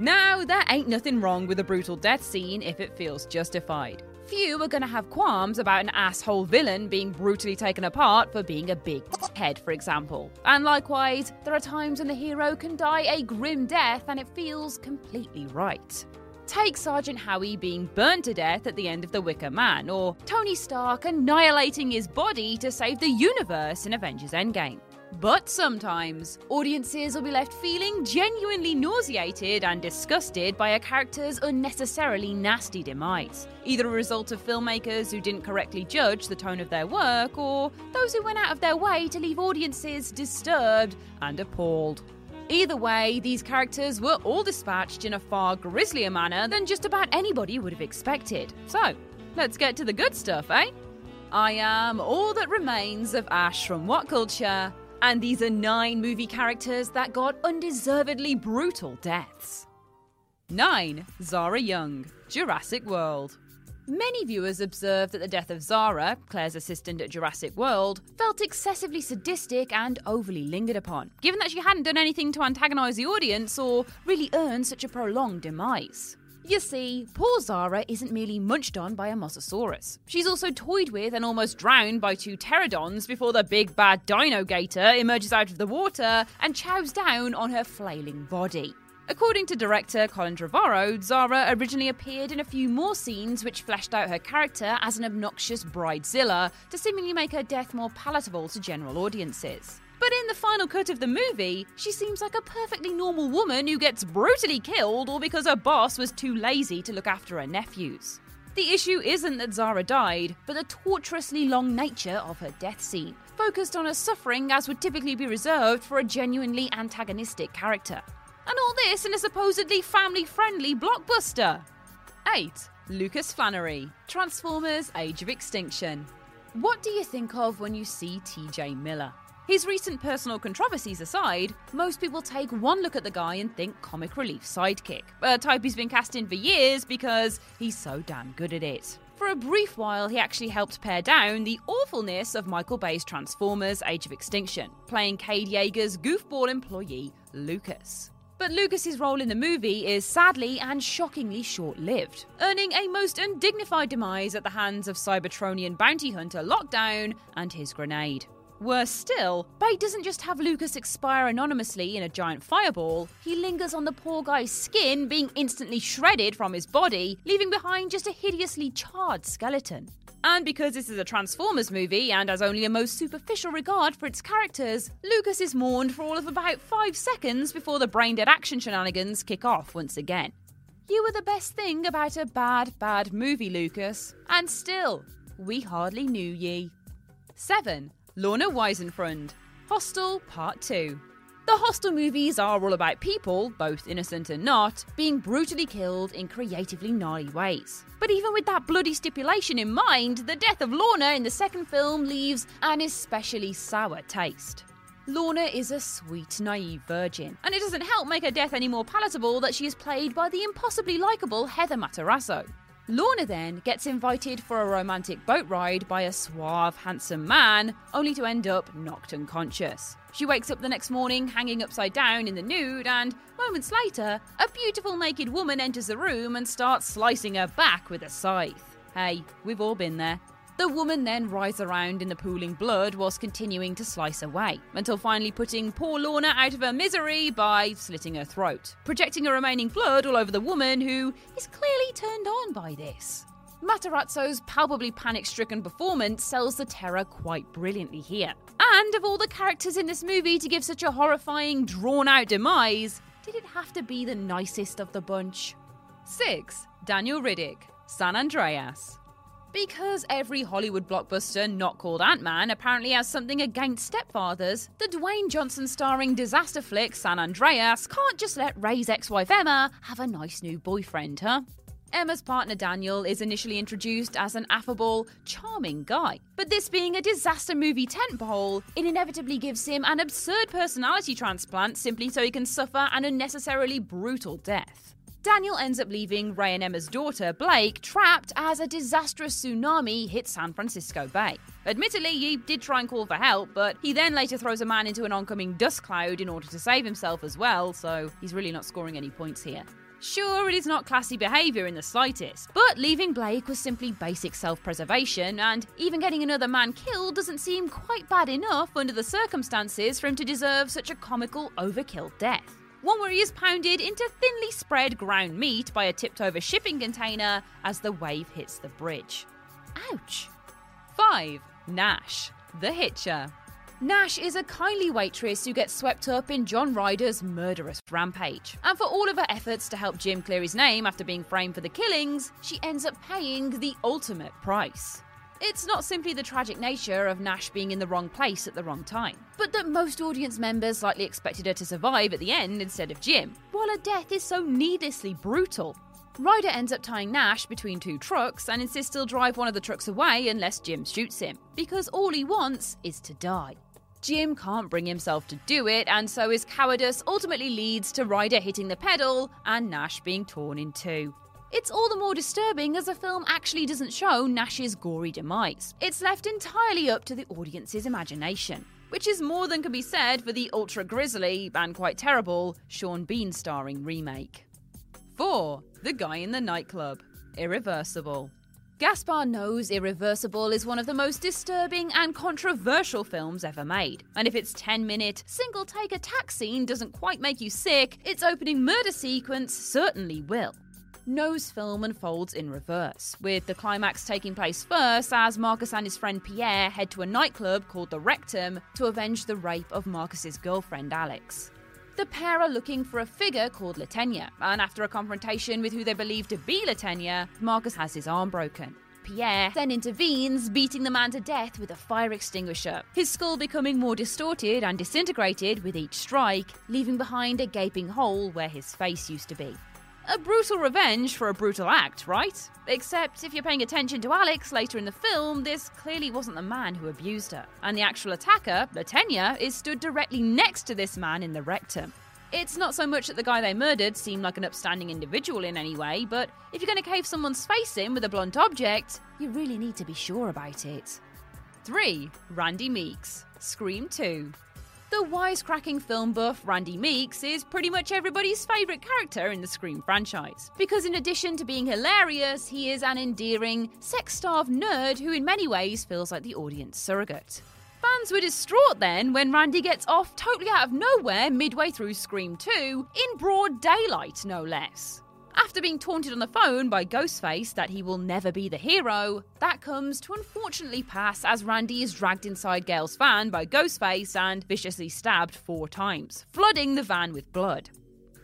Now, there ain't nothing wrong with a brutal death scene if it feels justified. Few are going to have qualms about an asshole villain being brutally taken apart for being a big head, for example. And likewise, there are times when the hero can die a grim death and it feels completely right. Take Sergeant Howie being burned to death at the end of The Wicker Man, or Tony Stark annihilating his body to save the universe in Avengers Endgame. But sometimes, audiences will be left feeling genuinely nauseated and disgusted by a character's unnecessarily nasty demise, either a result of filmmakers who didn't correctly judge the tone of their work, or those who went out of their way to leave audiences disturbed and appalled. Either way, these characters were all dispatched in a far grislier manner than just about anybody would have expected. So, let's get to the good stuff, eh? I am all that remains of Ash from WhatCulture, and these are nine movie characters that got undeservedly brutal deaths. 9. Zara Young, Jurassic World. Many viewers observed that the death of Zara, Claire's assistant at Jurassic World, felt excessively sadistic and overly lingered upon, given that she hadn't done anything to antagonise the audience or really earn such a prolonged demise. You see, poor Zara isn't merely munched on by a Mosasaurus. She's also toyed with and almost drowned by two pterodons before the big bad dino gator emerges out of the water and chows down on her flailing body. According to director Colin Trevorrow, Zara originally appeared in a few more scenes which fleshed out her character as an obnoxious bridezilla to seemingly make her death more palatable to general audiences. But in the final cut of the movie, she seems like a perfectly normal woman who gets brutally killed all because her boss was too lazy to look after her nephews. The issue isn't that Zara died, but the torturously long nature of her death scene, focused on her suffering as would typically be reserved for a genuinely antagonistic character. And all this in a supposedly family friendly blockbuster. 8. Lucas Flannery, Transformers Age of Extinction. What do you think of when you see TJ Miller? His recent personal controversies aside, most people take one look at the guy and think comic relief sidekick, a type he's been cast in for years because he's so damn good at it. For a brief while, he actually helped pare down the awfulness of Michael Bay's Transformers Age of Extinction, playing Cade Yeager's goofball employee, Lucas. But Lucas's role in the movie is sadly and shockingly short-lived, earning a most undignified demise at the hands of Cybertronian bounty hunter Lockdown and his grenade. Worse still, Bay doesn't just have Lucas expire anonymously in a giant fireball, he lingers on the poor guy's skin, being instantly shredded from his body, leaving behind just a hideously charred skeleton. And because this is a Transformers movie and has only a most superficial regard for its characters, Lucas is mourned for all of about five seconds before the brain dead action shenanigans kick off once again. You were the best thing about a bad, bad movie, Lucas. And still, we hardly knew ye. 7. Lorna Weisenfreund, Hostel Part 2. The Hostel movies are all about people, both innocent and not, being brutally killed in creatively gnarly ways. But even with that bloody stipulation in mind, the death of Lorna in the second film leaves an especially sour taste. Lorna is a sweet, naive virgin, and it doesn't help make her death any more palatable that she is played by the impossibly likeable Heather Matarazzo. Lorna then gets invited for a romantic boat ride by a suave, handsome man, only to end up knocked unconscious. She wakes up the next morning hanging upside down in the nude, and moments later, a beautiful naked woman enters the room and starts slicing her back with a scythe. Hey, we've all been there. The woman then writhes around in the pooling blood whilst continuing to slice away, until finally putting poor Lorna out of her misery by slitting her throat, projecting her remaining blood all over the woman who is clearly turned on by this. Matarazzo's palpably panic stricken performance sells the terror quite brilliantly here. And of all the characters in this movie to give such a horrifying, drawn out demise, did it have to be the nicest of the bunch? 6. Daniel Riddick, San Andreas. Because every Hollywood blockbuster not called Ant Man apparently has something against stepfathers, the Dwayne Johnson starring disaster flick San Andreas can't just let Ray's ex wife Emma have a nice new boyfriend, huh? Emma's partner Daniel is initially introduced as an affable, charming guy. But this being a disaster movie tentpole, it inevitably gives him an absurd personality transplant simply so he can suffer an unnecessarily brutal death. Daniel ends up leaving Ray and Emma's daughter, Blake, trapped as a disastrous tsunami hits San Francisco Bay. Admittedly, he did try and call for help, but he then later throws a man into an oncoming dust cloud in order to save himself as well, so he's really not scoring any points here. Sure, it is not classy behaviour in the slightest, but leaving Blake was simply basic self preservation, and even getting another man killed doesn't seem quite bad enough under the circumstances for him to deserve such a comical overkill death. One where he is pounded into thinly spread ground meat by a tipped over shipping container as the wave hits the bridge. Ouch. 5. Nash, the Hitcher. Nash is a kindly waitress who gets swept up in John Ryder's murderous rampage. And for all of her efforts to help Jim clear his name after being framed for the killings, she ends up paying the ultimate price. It's not simply the tragic nature of Nash being in the wrong place at the wrong time, but that most audience members likely expected her to survive at the end instead of Jim, while her death is so needlessly brutal. Ryder ends up tying Nash between two trucks and insists he'll drive one of the trucks away unless Jim shoots him, because all he wants is to die. Jim can't bring himself to do it, and so his cowardice ultimately leads to Ryder hitting the pedal and Nash being torn in two. It's all the more disturbing as the film actually doesn't show Nash's gory demise. It's left entirely up to the audience's imagination, which is more than can be said for the ultra grisly and quite terrible Sean Bean starring remake. 4. The Guy in the Nightclub Irreversible. Gaspar Noé's Irreversible is one of the most disturbing and controversial films ever made. And if its 10 minute, single take attack scene doesn't quite make you sick, its opening murder sequence certainly will. Noé's film unfolds in reverse, with the climax taking place first as Marcus and his friend Pierre head to a nightclub called the Rectum to avenge the rape of Marcus's girlfriend Alex. The pair are looking for a figure called Le Tenia, and after a confrontation with who they believe to be Le Tenia, Marcus has his arm broken. Pierre then intervenes, beating the man to death with a fire extinguisher, his skull becoming more distorted and disintegrated with each strike, leaving behind a gaping hole where his face used to be. A brutal revenge for a brutal act, right? Except if you're paying attention to Alex later in the film, this clearly wasn't the man who abused her. And the actual attacker, Le Tenia, is stood directly next to this man in the rectum. It's not so much that the guy they murdered seemed like an upstanding individual in any way, but if you're going to cave someone's face in with a blunt object, you really need to be sure about it. 3. Randy Meeks, Scream 2. The wisecracking film buff Randy Meeks is pretty much everybody's favourite character in the Scream franchise. Because in addition to being hilarious, he is an endearing, sex starved nerd who in many ways feels like the audience surrogate. Fans were distraught then when Randy gets off totally out of nowhere midway through Scream 2, in broad daylight no less. After being taunted on the phone by Ghostface that he will never be the hero, that comes to unfortunately pass as Randy is dragged inside Gale's van by Ghostface and viciously stabbed four times, flooding the van with blood.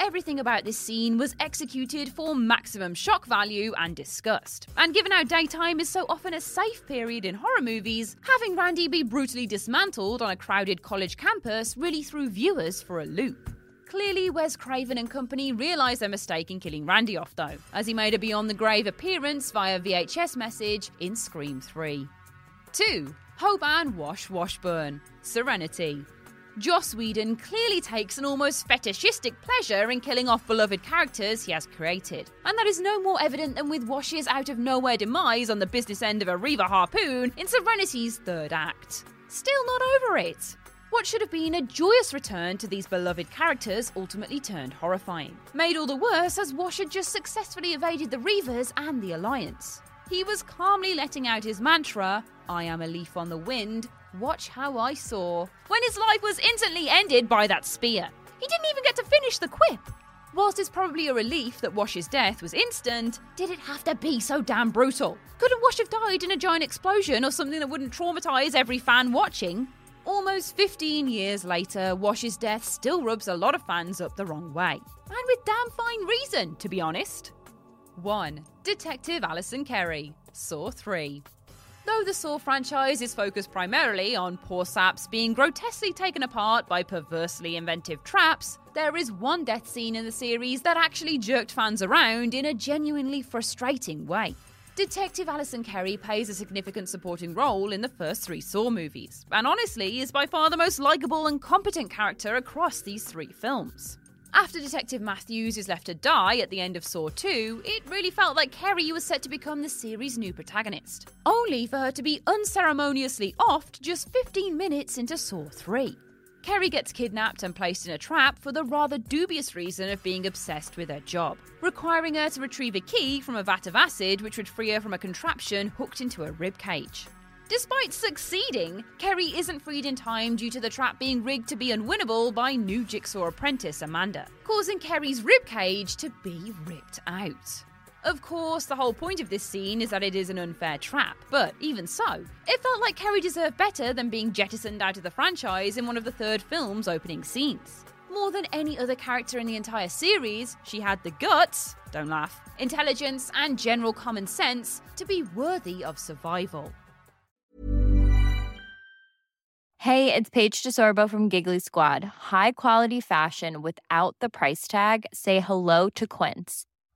Everything about this scene was executed for maximum shock value and disgust. And given how daytime is so often a safe period in horror movies, having Randy be brutally dismantled on a crowded college campus really threw viewers for a loop. Clearly, Wes Craven and company realised their mistake in killing Randy off, though, as he made a beyond the grave appearance via VHS message in Scream 3. 2. Hoban Wash Washburn Serenity. Joss Whedon clearly takes an almost fetishistic pleasure in killing off beloved characters he has created. And that is no more evident than with Wash's out of nowhere demise on the business end of a Reaver harpoon in Serenity's third act. Still not over it. What should have been a joyous return to these beloved characters ultimately turned horrifying. Made all the worse as Wash had just successfully evaded the Reavers and the Alliance. he was calmly letting out his mantra, I am a leaf on the wind, watch how I soar, when his life was instantly ended by that spear. He didn't even get to finish the quip. Whilst it's probably a relief that Wash's death was instant, did it have to be so damn brutal? Couldn't Wash have died in a giant explosion or something that wouldn't traumatise every fan watching? Almost 15 years later, Wash's death still rubs a lot of fans up the wrong way. And with damn fine reason, to be honest. 1. Detective Allison Kerry, Saw 3. Though the Saw franchise is focused primarily on poor saps being grotesquely taken apart by perversely inventive traps, there is one death scene in the series that actually jerked fans around in a genuinely frustrating way. Detective Allison Kerry plays a significant supporting role in the first three Saw movies, and honestly is by far the most likable and competent character across these three films. After Detective Matthews is left to die at the end of Saw 2, it really felt like Kerry was set to become the series' new protagonist, only for her to be unceremoniously offed just 15 minutes into Saw 3. Kerry gets kidnapped and placed in a trap for the rather dubious reason of being obsessed with her job, requiring her to retrieve a key from a vat of acid which would free her from a contraption hooked into a rib cage. Despite succeeding, Kerry isn't freed in time due to the trap being rigged to be unwinnable by new Jigsaw apprentice Amanda, causing Kerry's ribcage to be ripped out. Of course, the whole point of this scene is that it is an unfair trap, but even so, it felt like Kerry deserved better than being jettisoned out of the franchise in one of the third film's opening scenes. More than any other character in the entire series, she had the guts, don't laugh, intelligence, and general common sense to be worthy of survival. Hey, it's Paige DeSorbo from Giggly Squad. High quality fashion without the price tag. Say hello to Quince.